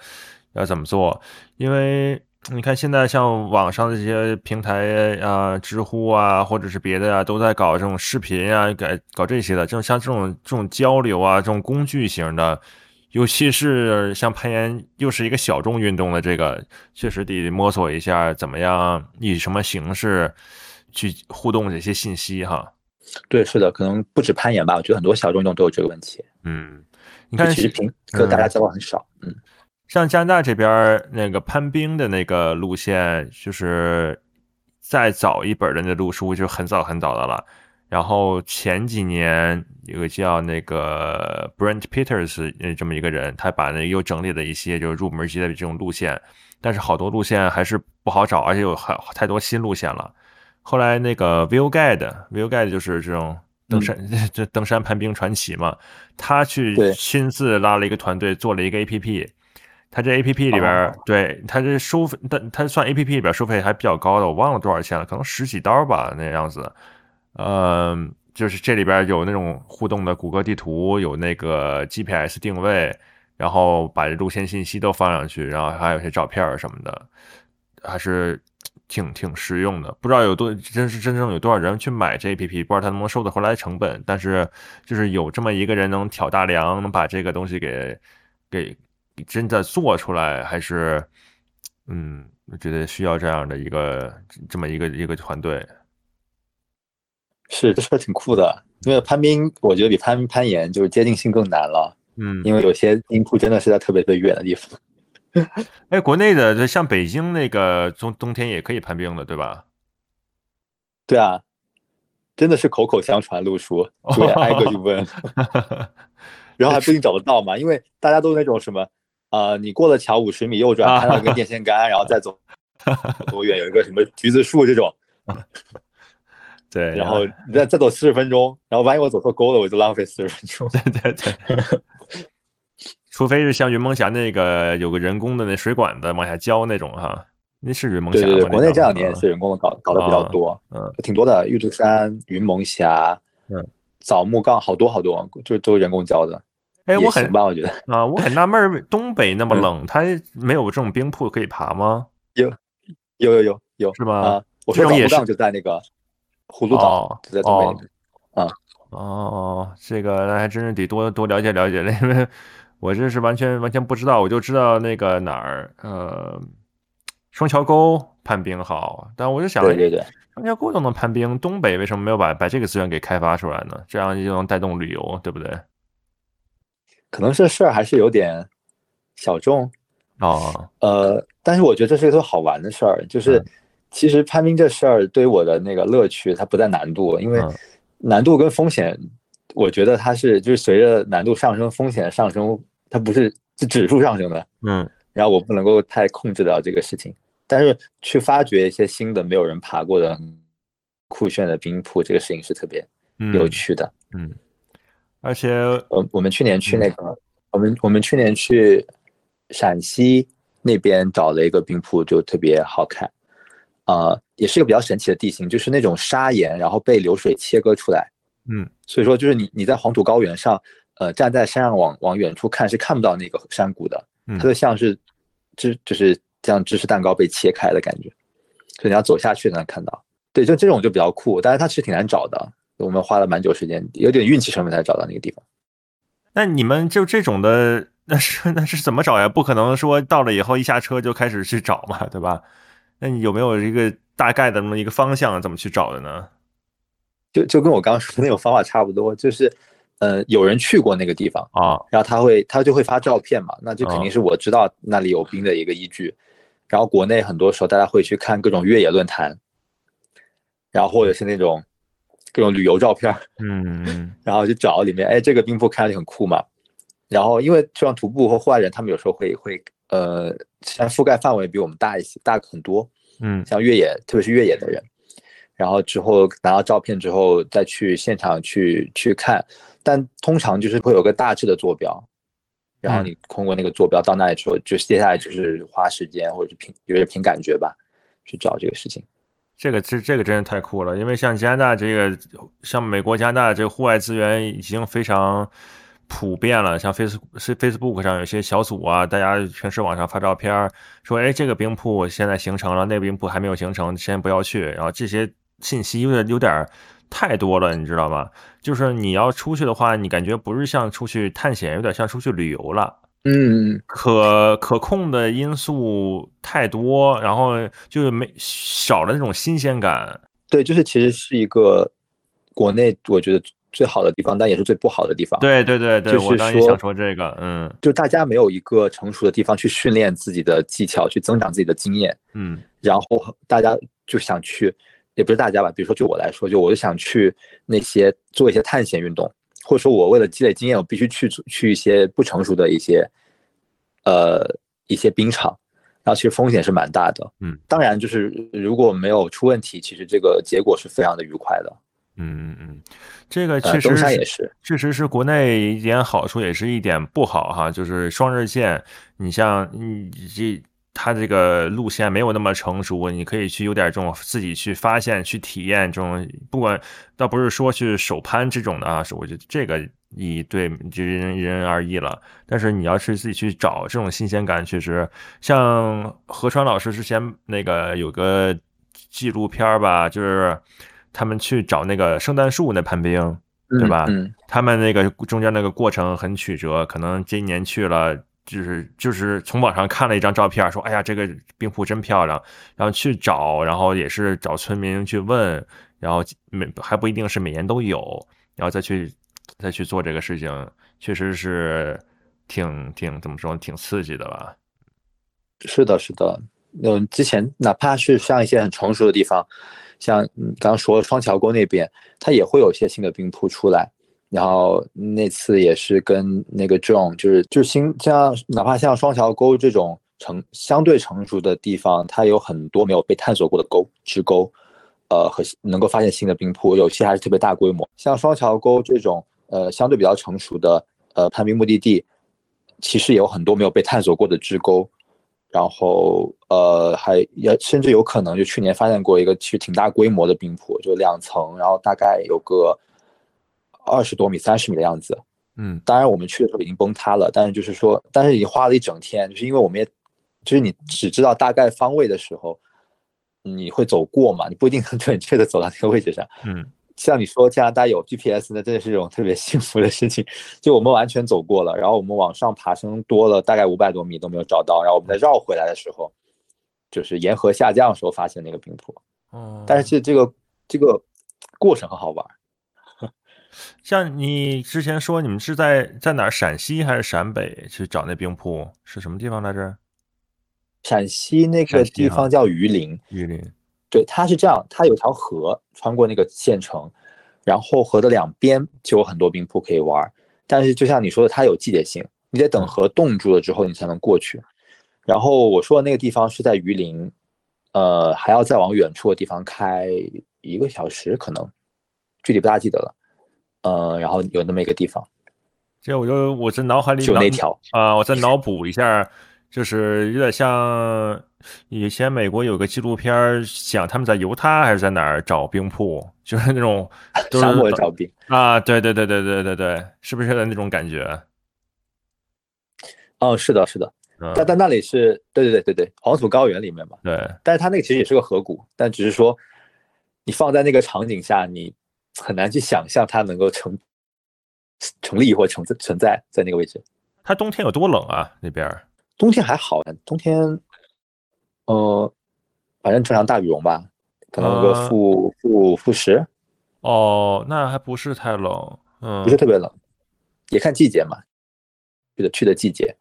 要怎么做，因为你看现在像网上的这些平台啊，知乎啊，或者是别的啊，都在搞这种视频啊，搞搞这些的。这种像这种这种交流啊，这种工具型的，尤其是像攀岩，又是一个小众运动的这个，确实得摸索一下怎么样以什么形式去互动这些信息哈。对，是的，可能不止攀岩吧，我觉得很多小众运动都有这个问题。嗯，你看，其实平跟大家交往很少。嗯，像加拿大这边那个攀冰的那个路线，就是再早一本的那路书就很早很早的了。然后前几年有个叫那个 Brent Peters 这么一个人，他把那又整理了一些就是入门级的这种路线，但是好多路线还是不好找，而且有很太多新路线了。后来那个 View Guide，View Guide 就是这种登山，这登山攀冰传奇嘛。他去亲自拉了一个团队做了一个 A P P，他这 A P P 里边，对他这收费，他他算 A P P 里边收费还比较高的，我忘了多少钱了，可能十几刀吧那样子。嗯，就是这里边有那种互动的谷歌地图，有那个 G P S 定位，然后把路线信息都放上去，然后还有些照片什么的，还是。挺挺实用的，不知道有多真是真正有多少人去买这 A P P，不知道他能不能收得回来成本。但是就是有这么一个人能挑大梁，能把这个东西给给真的做出来，还是嗯，我觉得需要这样的一个这么一个一个团队。是这事儿挺酷的，因为攀冰我觉得比攀攀岩就是接近性更难了。嗯，因为有些冰库真的是在特别特别远的地方。哎，国内的像北京那个冬冬天也可以攀冰的，对吧？对啊，真的是口口相传，路书就挨个去问，然后还不一定找得到嘛，因为大家都是那种什么，呃，你过了桥五十米右转，看到一个电线杆，然后再走多远有一个什么橘子树这种，对，然后你 再再走四十分钟，然后万一我走错沟了，我就浪费四十分钟，对对对。除非是像云梦峡那个有个人工的那水管子往下浇那种哈，那是云梦峡。对对对，国内这两年是人工的搞搞的比较多，嗯，挺多的。玉兔山、云梦峡、嗯，枣木杠好多好多，就都是人工浇的。哎，我很吧，我觉得啊，我很纳闷，东北那么冷，它没有这种冰瀑可以爬吗？有，有有有有，是吗？啊，我说枣木杠就在那个葫芦岛，就在东北那边。啊，哦，这个那还真是得多多了解了解了，因为。我这是完全完全不知道，我就知道那个哪儿，呃，双桥沟攀冰好，但我就想，对对对，双桥沟都能攀冰，东北为什么没有把把这个资源给开发出来呢？这样就能带动旅游，对不对？可能是事儿还是有点小众哦，呃，但是我觉得这是一个好玩的事儿，就是其实攀冰这事儿对于我的那个乐趣，它不在难度，因为难度跟风险。我觉得它是就是随着难度上升，风险上升，它不是是指数上升的。嗯，然后我不能够太控制到这个事情，但是去发掘一些新的没有人爬过的酷炫的冰瀑，这个事情是特别有趣的。嗯，而且我我们去年去那个，我们我们去年去陕西那边找了一个冰瀑，就特别好看。呃，也是一个比较神奇的地形，就是那种砂岩，然后被流水切割出来。嗯，所以说就是你你在黄土高原上，呃，站在山上往往远处看是看不到那个山谷的，它就像是芝就是像芝士蛋糕被切开的感觉，所以你要走下去才能看到。对，就这种就比较酷，但是它其实挺难找的，我们花了蛮久时间，有点运气成分才找到那个地方。那你们就这种的，那是那是怎么找呀？不可能说到了以后一下车就开始去找嘛，对吧？那你有没有一个大概的那么一个方向，怎么去找的呢？就就跟我刚刚说的那种方法差不多，就是，呃，有人去过那个地方啊，然后他会他就会发照片嘛，那就肯定是我知道那里有冰的一个依据。然后国内很多时候大家会去看各种越野论坛，然后或者是那种各种旅游照片，嗯，然后就找里面，哎，这个冰瀑看上去很酷嘛。然后因为像徒步和户外人，他们有时候会会呃，像覆盖范围比我们大一些，大很多，嗯，像越野，特别是越野的人。然后之后拿到照片之后，再去现场去去看，但通常就是会有个大致的坐标，然后你通过那个坐标到那里之后，就接下来就是花时间或者是凭有点凭感觉吧，去找这个事情。这个这这个真的太酷了，因为像加拿大这个，像美国、加拿大这个户外资源已经非常普遍了，像 Face 是 Facebook 上有些小组啊，大家平时网上发照片，说哎这个冰瀑现在形成了，那个冰瀑还没有形成，先不要去，然后这些。信息有点有点太多了，你知道吗？就是你要出去的话，你感觉不是像出去探险，有点像出去旅游了。嗯，可可控的因素太多，然后就是没少了那种新鲜感。对，就是其实是一个国内我觉得最好的地方，但也是最不好的地方。对对对对，我当时想说这个，嗯，就大家没有一个成熟的地方去训练自己的技巧，去增长自己的经验。嗯，然后大家就想去。也不是大家吧，比如说就我来说，就我就想去那些做一些探险运动，或者说我为了积累经验，我必须去去一些不成熟的一些，呃一些冰场，然后其实风险是蛮大的。嗯，当然就是如果没有出问题，其实这个结果是非常的愉快的。嗯嗯嗯，这个确实确实是国内一点好处，也是一点不好哈，就是双日线，你像你这。它这个路线没有那么成熟，你可以去有点这种自己去发现、去体验这种，不管倒不是说去手攀这种的啊，是我觉得这个你对就因人而异了。但是你要是自己去找这种新鲜感，确实像何川老师之前那个有个纪录片吧，就是他们去找那个圣诞树那攀冰，对吧？他们那个中间那个过程很曲折，可能今年去了。就是就是从网上看了一张照片，说哎呀这个冰瀑真漂亮，然后去找，然后也是找村民去问，然后每还不一定是每年都有，然后再去再去做这个事情，确实是挺挺怎么说挺刺激的吧？是的，是的，嗯，之前哪怕是像一些很成熟的地方，像刚刚说双桥沟那边，它也会有一些新的冰瀑出来。然后那次也是跟那个 John，就是就新像哪怕像双桥沟这种成相对成熟的地方，它有很多没有被探索过的沟支沟，呃和能够发现新的冰瀑，有些还是特别大规模。像双桥沟这种呃相对比较成熟的呃攀冰目的地，其实也有很多没有被探索过的支沟，然后呃还也甚至有可能就去年发现过一个其实挺大规模的冰瀑，就两层，然后大概有个。二十多米、三十米的样子，嗯，当然我们去的时候已经崩塌了，但是就是说，但是已经花了一整天，就是因为我们也，就是你只知道大概方位的时候，你会走过嘛，你不一定 能准确的走到那个位置上，嗯，像你说加拿大有 GPS，那真的是一种特别幸福的事情，就我们完全走过了，然后我们往上爬升多了大概五百多米都没有找到，然后我们再绕回来的时候，就是沿河下降的时候发现那个冰瀑，哦，但是这这个这个过程很好玩。像你之前说，你们是在在哪儿？陕西还是陕北去找那冰瀑？是什么地方来着？陕西那个地方叫榆林。榆林，对，它是这样，它有条河穿过那个县城，然后河的两边就有很多冰瀑可以玩。但是就像你说的，它有季节性，你得等河冻住了之后，你才能过去。然后我说的那个地方是在榆林，呃，还要再往远处的地方开一个小时，可能具体不大记得了。呃，然后有那么一个地方，这我就我这脑海里就那条啊，我再脑补一下，就是有点像以前美国有个纪录片讲他们在犹他还是在哪儿找冰铺，就是那种 沙漠找冰啊，对对对对对对对，是不是那种感觉？哦，是的，是的，但但那里是对对对对对，黄土高原里面嘛，对，但是它那个其实也是个河谷，但只是说你放在那个场景下，你很难去想象它能够成成立或存存在在那个位置。它冬天有多冷啊？那边？冬天还好，冬天，呃，反正正常大羽绒吧，可能有个负负负十。哦，那还不是太冷，嗯，不是特别冷，也看季节嘛，去的去的季节。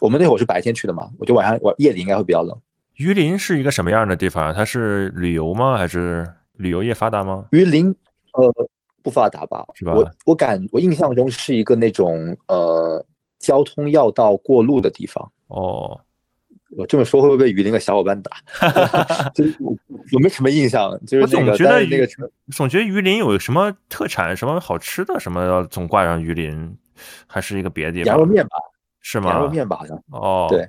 我们那会儿是白天去的嘛，我觉得晚上晚夜里应该会比较冷。榆林是一个什么样的地方？它是旅游吗？还是旅游业发达吗？榆林，呃，不发达吧？是吧？我我感我印象中是一个那种呃交通要道过路的地方。哦，我这么说会不会被榆林的小伙伴打？就是我没什么印象？就是总觉得那个总觉得榆林有什么特产，什么好吃的，什么总挂上榆林，还是一个别的地方？羊肉面吧，是吗？羊肉面吧，好像。哦，对。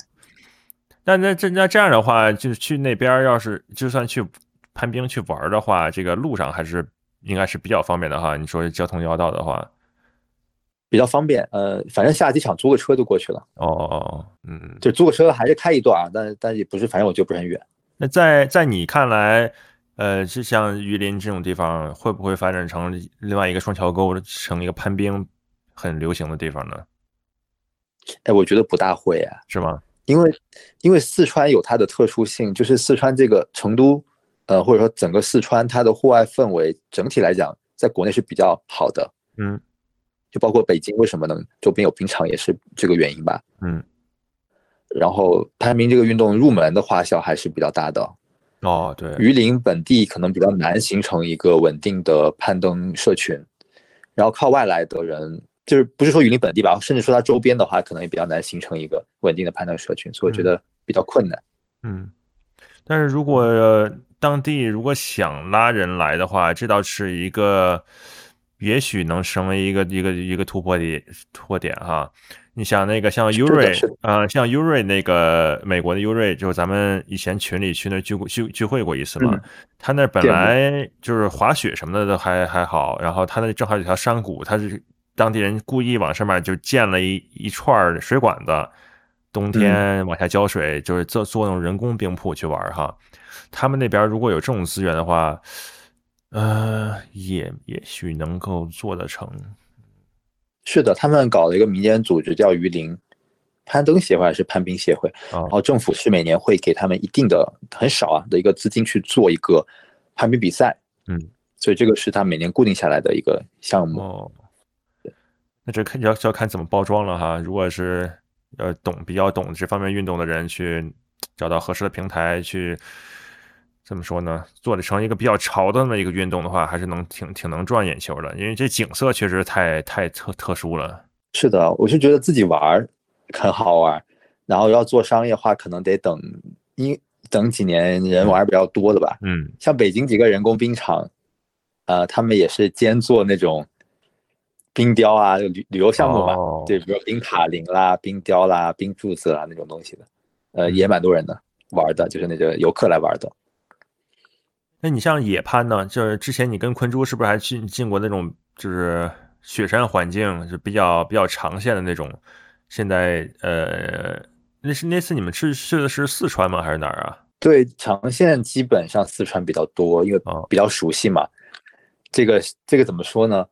那那这那这样的话，就是去那边，要是就算去攀冰去玩的话，这个路上还是应该是比较方便的哈。你说交通要道的话。比较方便，呃，反正下机场租个车就过去了。哦哦哦，嗯，就租个车还是开一段啊，但但也不是，反正我觉得不是很远。那在在你看来，呃，就像榆林这种地方，会不会发展成另外一个双桥沟，成一个攀冰很流行的地方呢？哎，我觉得不大会啊，是吗？因为因为四川有它的特殊性，就是四川这个成都，呃，或者说整个四川，它的户外氛围整体来讲，在国内是比较好的。嗯。就包括北京，为什么能周边有冰场，也是这个原因吧。嗯，然后攀冰这个运动入门的花销还是比较大的。哦，对，榆林本地可能比较难形成一个稳定的攀登社群，然后靠外来的人，就是不是说榆林本地吧，甚至说它周边的话，可能也比较难形成一个稳定的攀登社群，所以我觉得比较困难。嗯，但是如果当地如果想拉人来的话，这倒是一个。也许能成为一个一个一个突破点突破点哈，你想那个像 U 瑞啊，像 U 瑞那个美国的 U 瑞，就是咱们以前群里去那聚聚聚会过一次嘛。他那本来就是滑雪什么的都还还好，然后他那正好有条山谷，他是当地人故意往上面就建了一一串水管子，冬天往下浇水，就是做做那种人工冰瀑去玩哈。他们那边如果有这种资源的话。呃，也也许能够做得成。是的，他们搞了一个民间组织叫榆林攀登协会还是攀冰协会，然后政府是每年会给他们一定的很少啊的一个资金去做一个攀冰比赛。嗯，所以这个是他每年固定下来的一个项目。哦，那这看要要看怎么包装了哈。如果是呃懂比较懂这方面运动的人去找到合适的平台去。怎么说呢？做的成一个比较潮的那么一个运动的话，还是能挺挺能赚眼球的，因为这景色确实太太特特殊了。是的，我是觉得自己玩很好玩，然后要做商业化，可能得等一等几年，人玩比较多的吧。嗯，像北京几个人工冰场，呃，他们也是兼做那种冰雕啊旅旅游项目吧？对，比如冰塔林啦、冰雕啦、冰柱子啦那种东西的，呃，也蛮多人的玩的，就是那个游客来玩的。那你像野攀呢？就是之前你跟坤珠是不是还去进过那种就是雪山环境，就比较比较长线的那种？现在呃，那是那次你们去去的是四川吗？还是哪儿啊？对，长线基本上四川比较多，因为比较熟悉嘛。这个这个怎么说呢？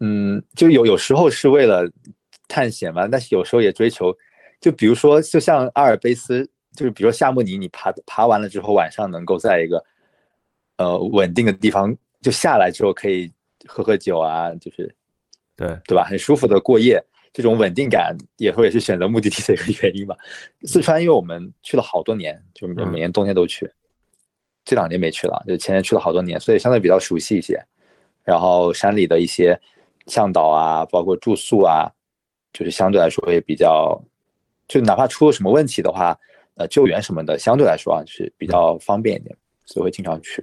嗯，就有有时候是为了探险嘛，但是有时候也追求，就比如说，就像阿尔卑斯，就是比如说夏慕尼，你爬爬完了之后，晚上能够在一个。呃，稳定的地方就下来之后可以喝喝酒啊，就是对对吧？很舒服的过夜，这种稳定感也会是选择目的地的一个原因吧。四川，因为我们去了好多年，就每年冬天都去，这两年没去了，就前年去了好多年，所以相对比较熟悉一些。然后山里的一些向导啊，包括住宿啊，就是相对来说也比较，就哪怕出了什么问题的话，呃，救援什么的相对来说啊是比较方便一点，所以会经常去。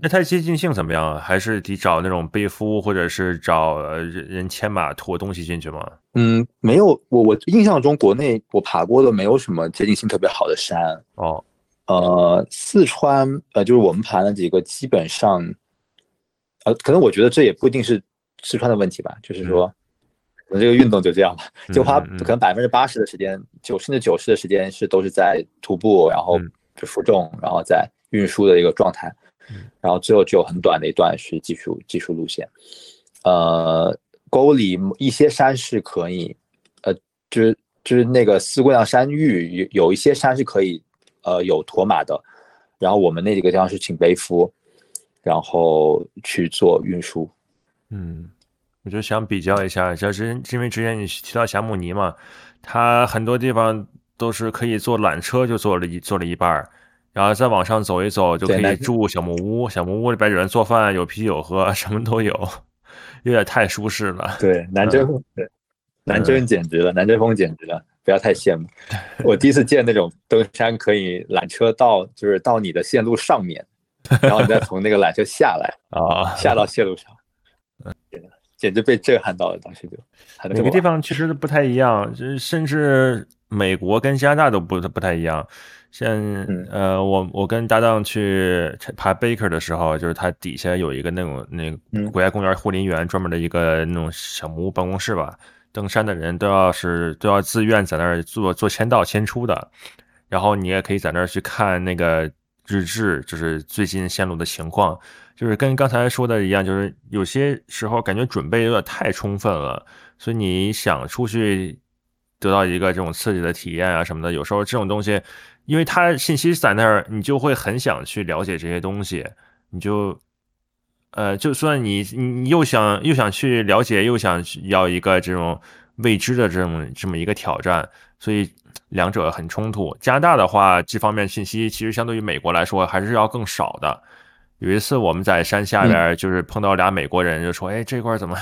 那它接近性怎么样啊？还是得找那种背夫，或者是找人人牵马驮东西进去吗？嗯，没有，我我印象中国内我爬过的没有什么接近性特别好的山哦。呃，四川呃，就是我们爬那几个，基本上，呃，可能我觉得这也不一定是四川的问题吧，就是说，可能这个运动就这样吧，就花可能百分之八十的时间，九甚至九十的时间是都是在徒步，然后就负重，然后在运输的一个状态。然后最后只有很短的一段是技术技术路线，呃，沟里一些山是可以，呃，就是就是那个四姑娘山域有有一些山是可以，呃，有驮马的，然后我们那几个地方是请背夫，然后去做运输。嗯，我就想比较一下，就是因为之前你提到霞慕尼嘛，它很多地方都是可以坐缆车就坐了一坐了一半儿。然后再往上走一走，就可以住小木屋。小木屋里边有人做饭，有啤酒喝，什么都有，有点太舒适了。对，南针，对，南针简直了，南针风简直了，不要太羡慕。我第一次见那种登山可以缆车到，就是到你的线路上面，然后你再从那个缆车下来啊，下到线路上，简直被震撼到了。当时就每个地方其实不太一样，就甚至美国跟加拿大都不不太一样。像呃，我我跟搭档去爬 Baker 的时候，就是它底下有一个那种那个国家公园护林员专门的一个那种小木屋办公室吧。登山的人都要是都要自愿在那儿做做签到签出的，然后你也可以在那儿去看那个日志，就是最近线路的情况。就是跟刚才说的一样，就是有些时候感觉准备有点太充分了，所以你想出去得到一个这种刺激的体验啊什么的，有时候这种东西。因为他信息在那儿，你就会很想去了解这些东西，你就，呃，就算你你又想又想去了解，又想要一个这种未知的这种这么一个挑战，所以两者很冲突。加拿大的话，这方面信息其实相对于美国来说还是要更少的。有一次我们在山下边，就是碰到俩美国人，就说：“哎，这块怎么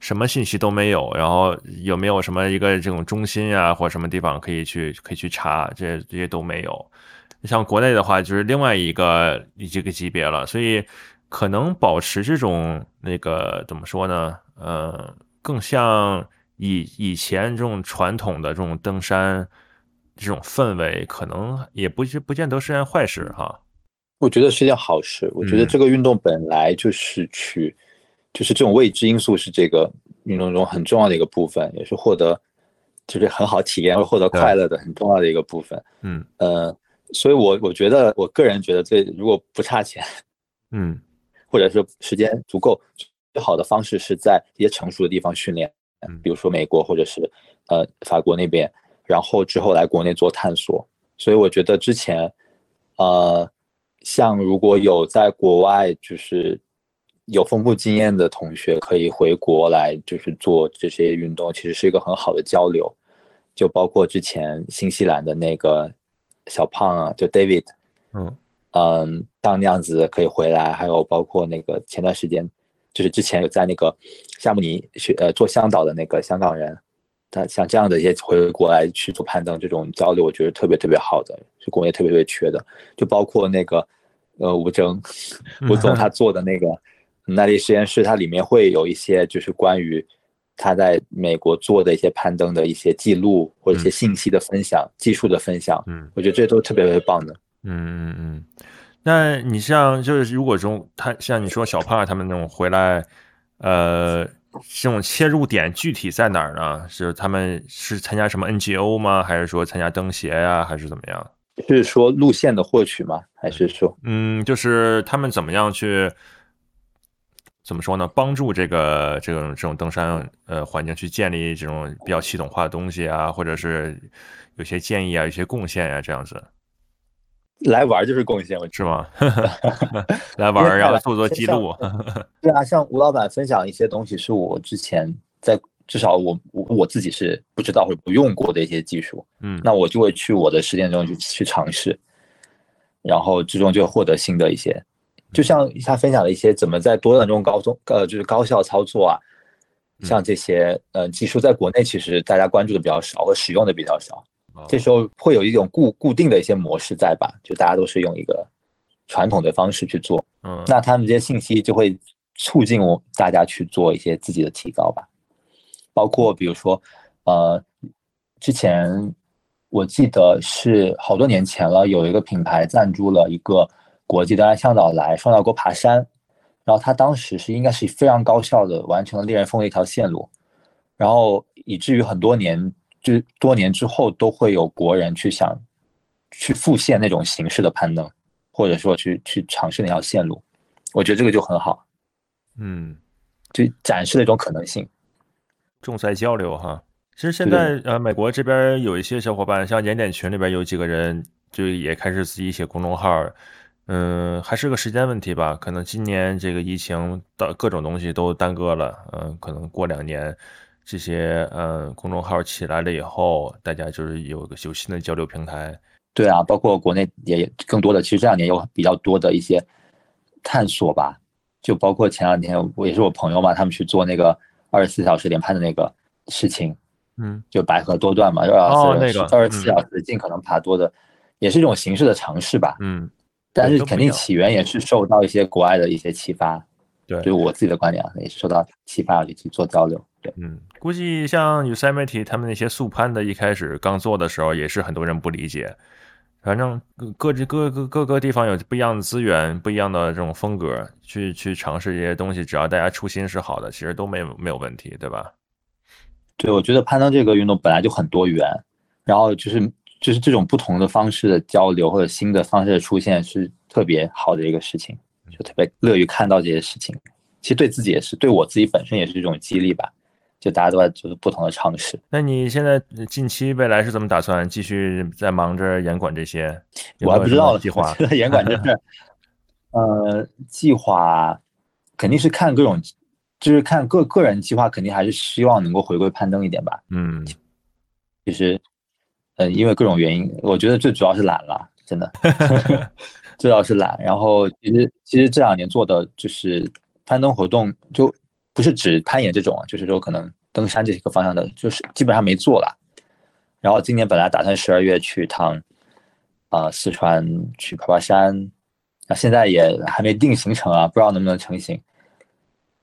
什么信息都没有？然后有没有什么一个这种中心啊，或者什么地方可以去可以去查？这这些都没有。像国内的话，就是另外一个这个级别了。所以可能保持这种那个怎么说呢？呃，更像以以前这种传统的这种登山这种氛围，可能也不不见得是件坏事哈。”我觉得是件好事。我觉得这个运动本来就是去，就是这种未知因素是这个运动中很重要的一个部分，也是获得就是很好体验或获得快乐的很重要的一个部分。嗯呃，所以我我觉得我个人觉得最如果不差钱，嗯，或者是时间足够，最好的方式是在一些成熟的地方训练，比如说美国或者是呃法国那边，然后之后来国内做探索。所以我觉得之前呃。像如果有在国外就是有丰富经验的同学，可以回国来就是做这些运动，其实是一个很好的交流。就包括之前新西兰的那个小胖啊，就 David，嗯嗯，像那样子可以回来，还有包括那个前段时间就是之前有在那个夏慕尼学呃做向导的那个香港人。他像这样的一些回国来去做攀登这种交流，我觉得特别特别好的，是国内特别特别缺的。就包括那个呃吴征 吴总他做的那个耐力实验室，它里面会有一些就是关于他在美国做的一些攀登的一些记录或者一些信息的分享、技术的分享。嗯，我觉得这都特别特别棒的。嗯嗯嗯。那你像就是如果说他像你说小胖他们那种回来，呃。这种切入点具体在哪儿呢？是他们是参加什么 NGO 吗？还是说参加登协呀？还是怎么样？是说路线的获取吗？还是说，嗯，就是他们怎么样去怎么说呢？帮助这个这种这种登山呃环境去建立这种比较系统化的东西啊，或者是有些建议啊，有些贡献呀，这样子。来玩就是贡献，是吗？来玩然后做做记录。对啊，像吴老板分享一些东西，是我之前在至少我我我自己是不知道或者不用过的一些技术。嗯，那我就会去我的实践中去去尝试，然后最终就获得新的一些，就像他分享了一些怎么在多段中高中呃就是高效操作啊，像这些呃技术在国内其实大家关注的比较少，和使用的比较少。这时候会有一种固固定的一些模式在吧？就大家都是用一个传统的方式去做。嗯，那他们这些信息就会促进我大家去做一些自己的提高吧，包括比如说，呃，之前我记得是好多年前了，有一个品牌赞助了一个国际登山向导来双岛沟爬山，然后他当时是应该是非常高效的完成了猎人峰的一条线路，然后以至于很多年就多年之后都会有国人去想去复现那种形式的攀登。或者说去去尝试那条线路，我觉得这个就很好，嗯，就展示了一种可能性，重在交流哈。其实现在呃，美国这边有一些小伙伴，像点点群里边有几个人，就也开始自己写公众号，嗯，还是个时间问题吧。可能今年这个疫情的各种东西都耽搁了，嗯，可能过两年这些嗯公众号起来了以后，大家就是有个有新的交流平台。对啊，包括国内也更多的，其实这两年有比较多的一些探索吧，就包括前两天我也是我朋友嘛，他们去做那个二十四小时连攀的那个事情，嗯，就白河多段嘛，二十四二十四小时尽可能爬多的，也是一种形式的尝试吧，嗯，但是肯定起源也是受到一些国外的一些启发，对，就我自己的观点啊，也是受到启发去做交流，对，嗯，估计像有 m 媒体他们那些速攀的，一开始刚做的时候，也是很多人不理解。反正各各各各各个地方有不一样的资源，不一样的这种风格，去去尝试这些东西，只要大家初心是好的，其实都没有没有问题，对吧？对，我觉得攀登这个运动本来就很多元，然后就是就是这种不同的方式的交流或者新的方式的出现是特别好的一个事情，就特别乐于看到这些事情。其实对自己也是，对我自己本身也是一种激励吧。就大家都在做不同的尝试。那你现在近期未来是怎么打算？继续在忙着严管这些？我还不知道计划。严管这事，呃，计划肯定是看各种，就是看个个人计划，肯定还是希望能够回归攀登一点吧。嗯，其实，呃，因为各种原因，我觉得最主要是懒了，真的，最主要是懒。然后，其实其实这两年做的就是攀登活动就。不是指攀岩这种，就是说可能登山这个方向的，就是基本上没做了。然后今年本来打算十二月去趟，啊，四川去爬爬山，那现在也还没定行程啊，不知道能不能成行。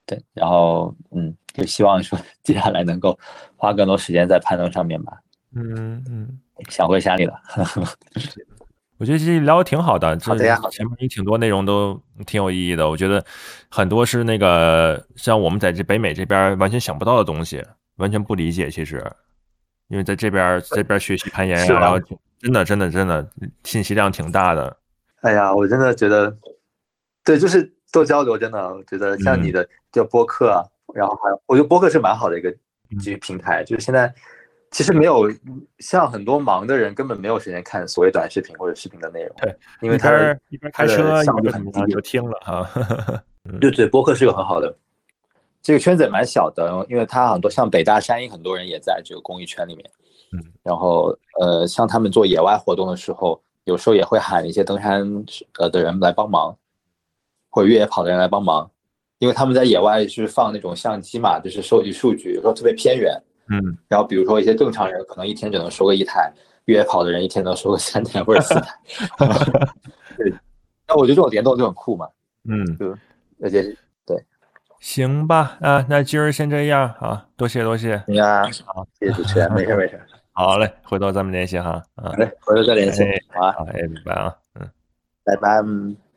对，然后嗯，就希望说 接下来能够花更多时间在攀登上面吧。嗯嗯，想回山里了。我觉得这聊的挺好的，好的呀。前面有挺多内容都挺有意义的。我觉得很多是那个像我们在这北美这边完全想不到的东西，完全不理解。其实，因为在这边这边学习攀岩，然后真的真的真的信息量挺大的。哎呀，我真的觉得，对，就是多交流。真的，我觉得像你的叫播客，然后还有，我觉得播客是蛮好的一个基于平台，就是现在。其实没有像很多忙的人根本没有时间看所谓短视频或者视频的内容。对，因为他一边开车一边很低，就听了啊。对对，播客是个很好的，这个圈子也蛮小的，因为他很多像北大山鹰很多人也在这个公益圈里面。嗯。然后呃，像他们做野外活动的时候，有时候也会喊一些登山呃的人来帮忙，或者越野跑的人来帮忙，因为他们在野外是放那种相机嘛，就是收集数据，有时候特别偏远。嗯，然后比如说一些正常人可能一天只能收个一台，越野跑的人一天能收个三台或者四台。对，那我觉得这种联动就很酷嘛。嗯，对，而且对，行吧，啊，那今儿先这样啊，多谢多谢。行啊，好，谢谢主持人，没事没事。好嘞，回头咱们联系哈。好嘞，回头再联系。好啊，好，哎，拜拜啊，嗯，拜拜。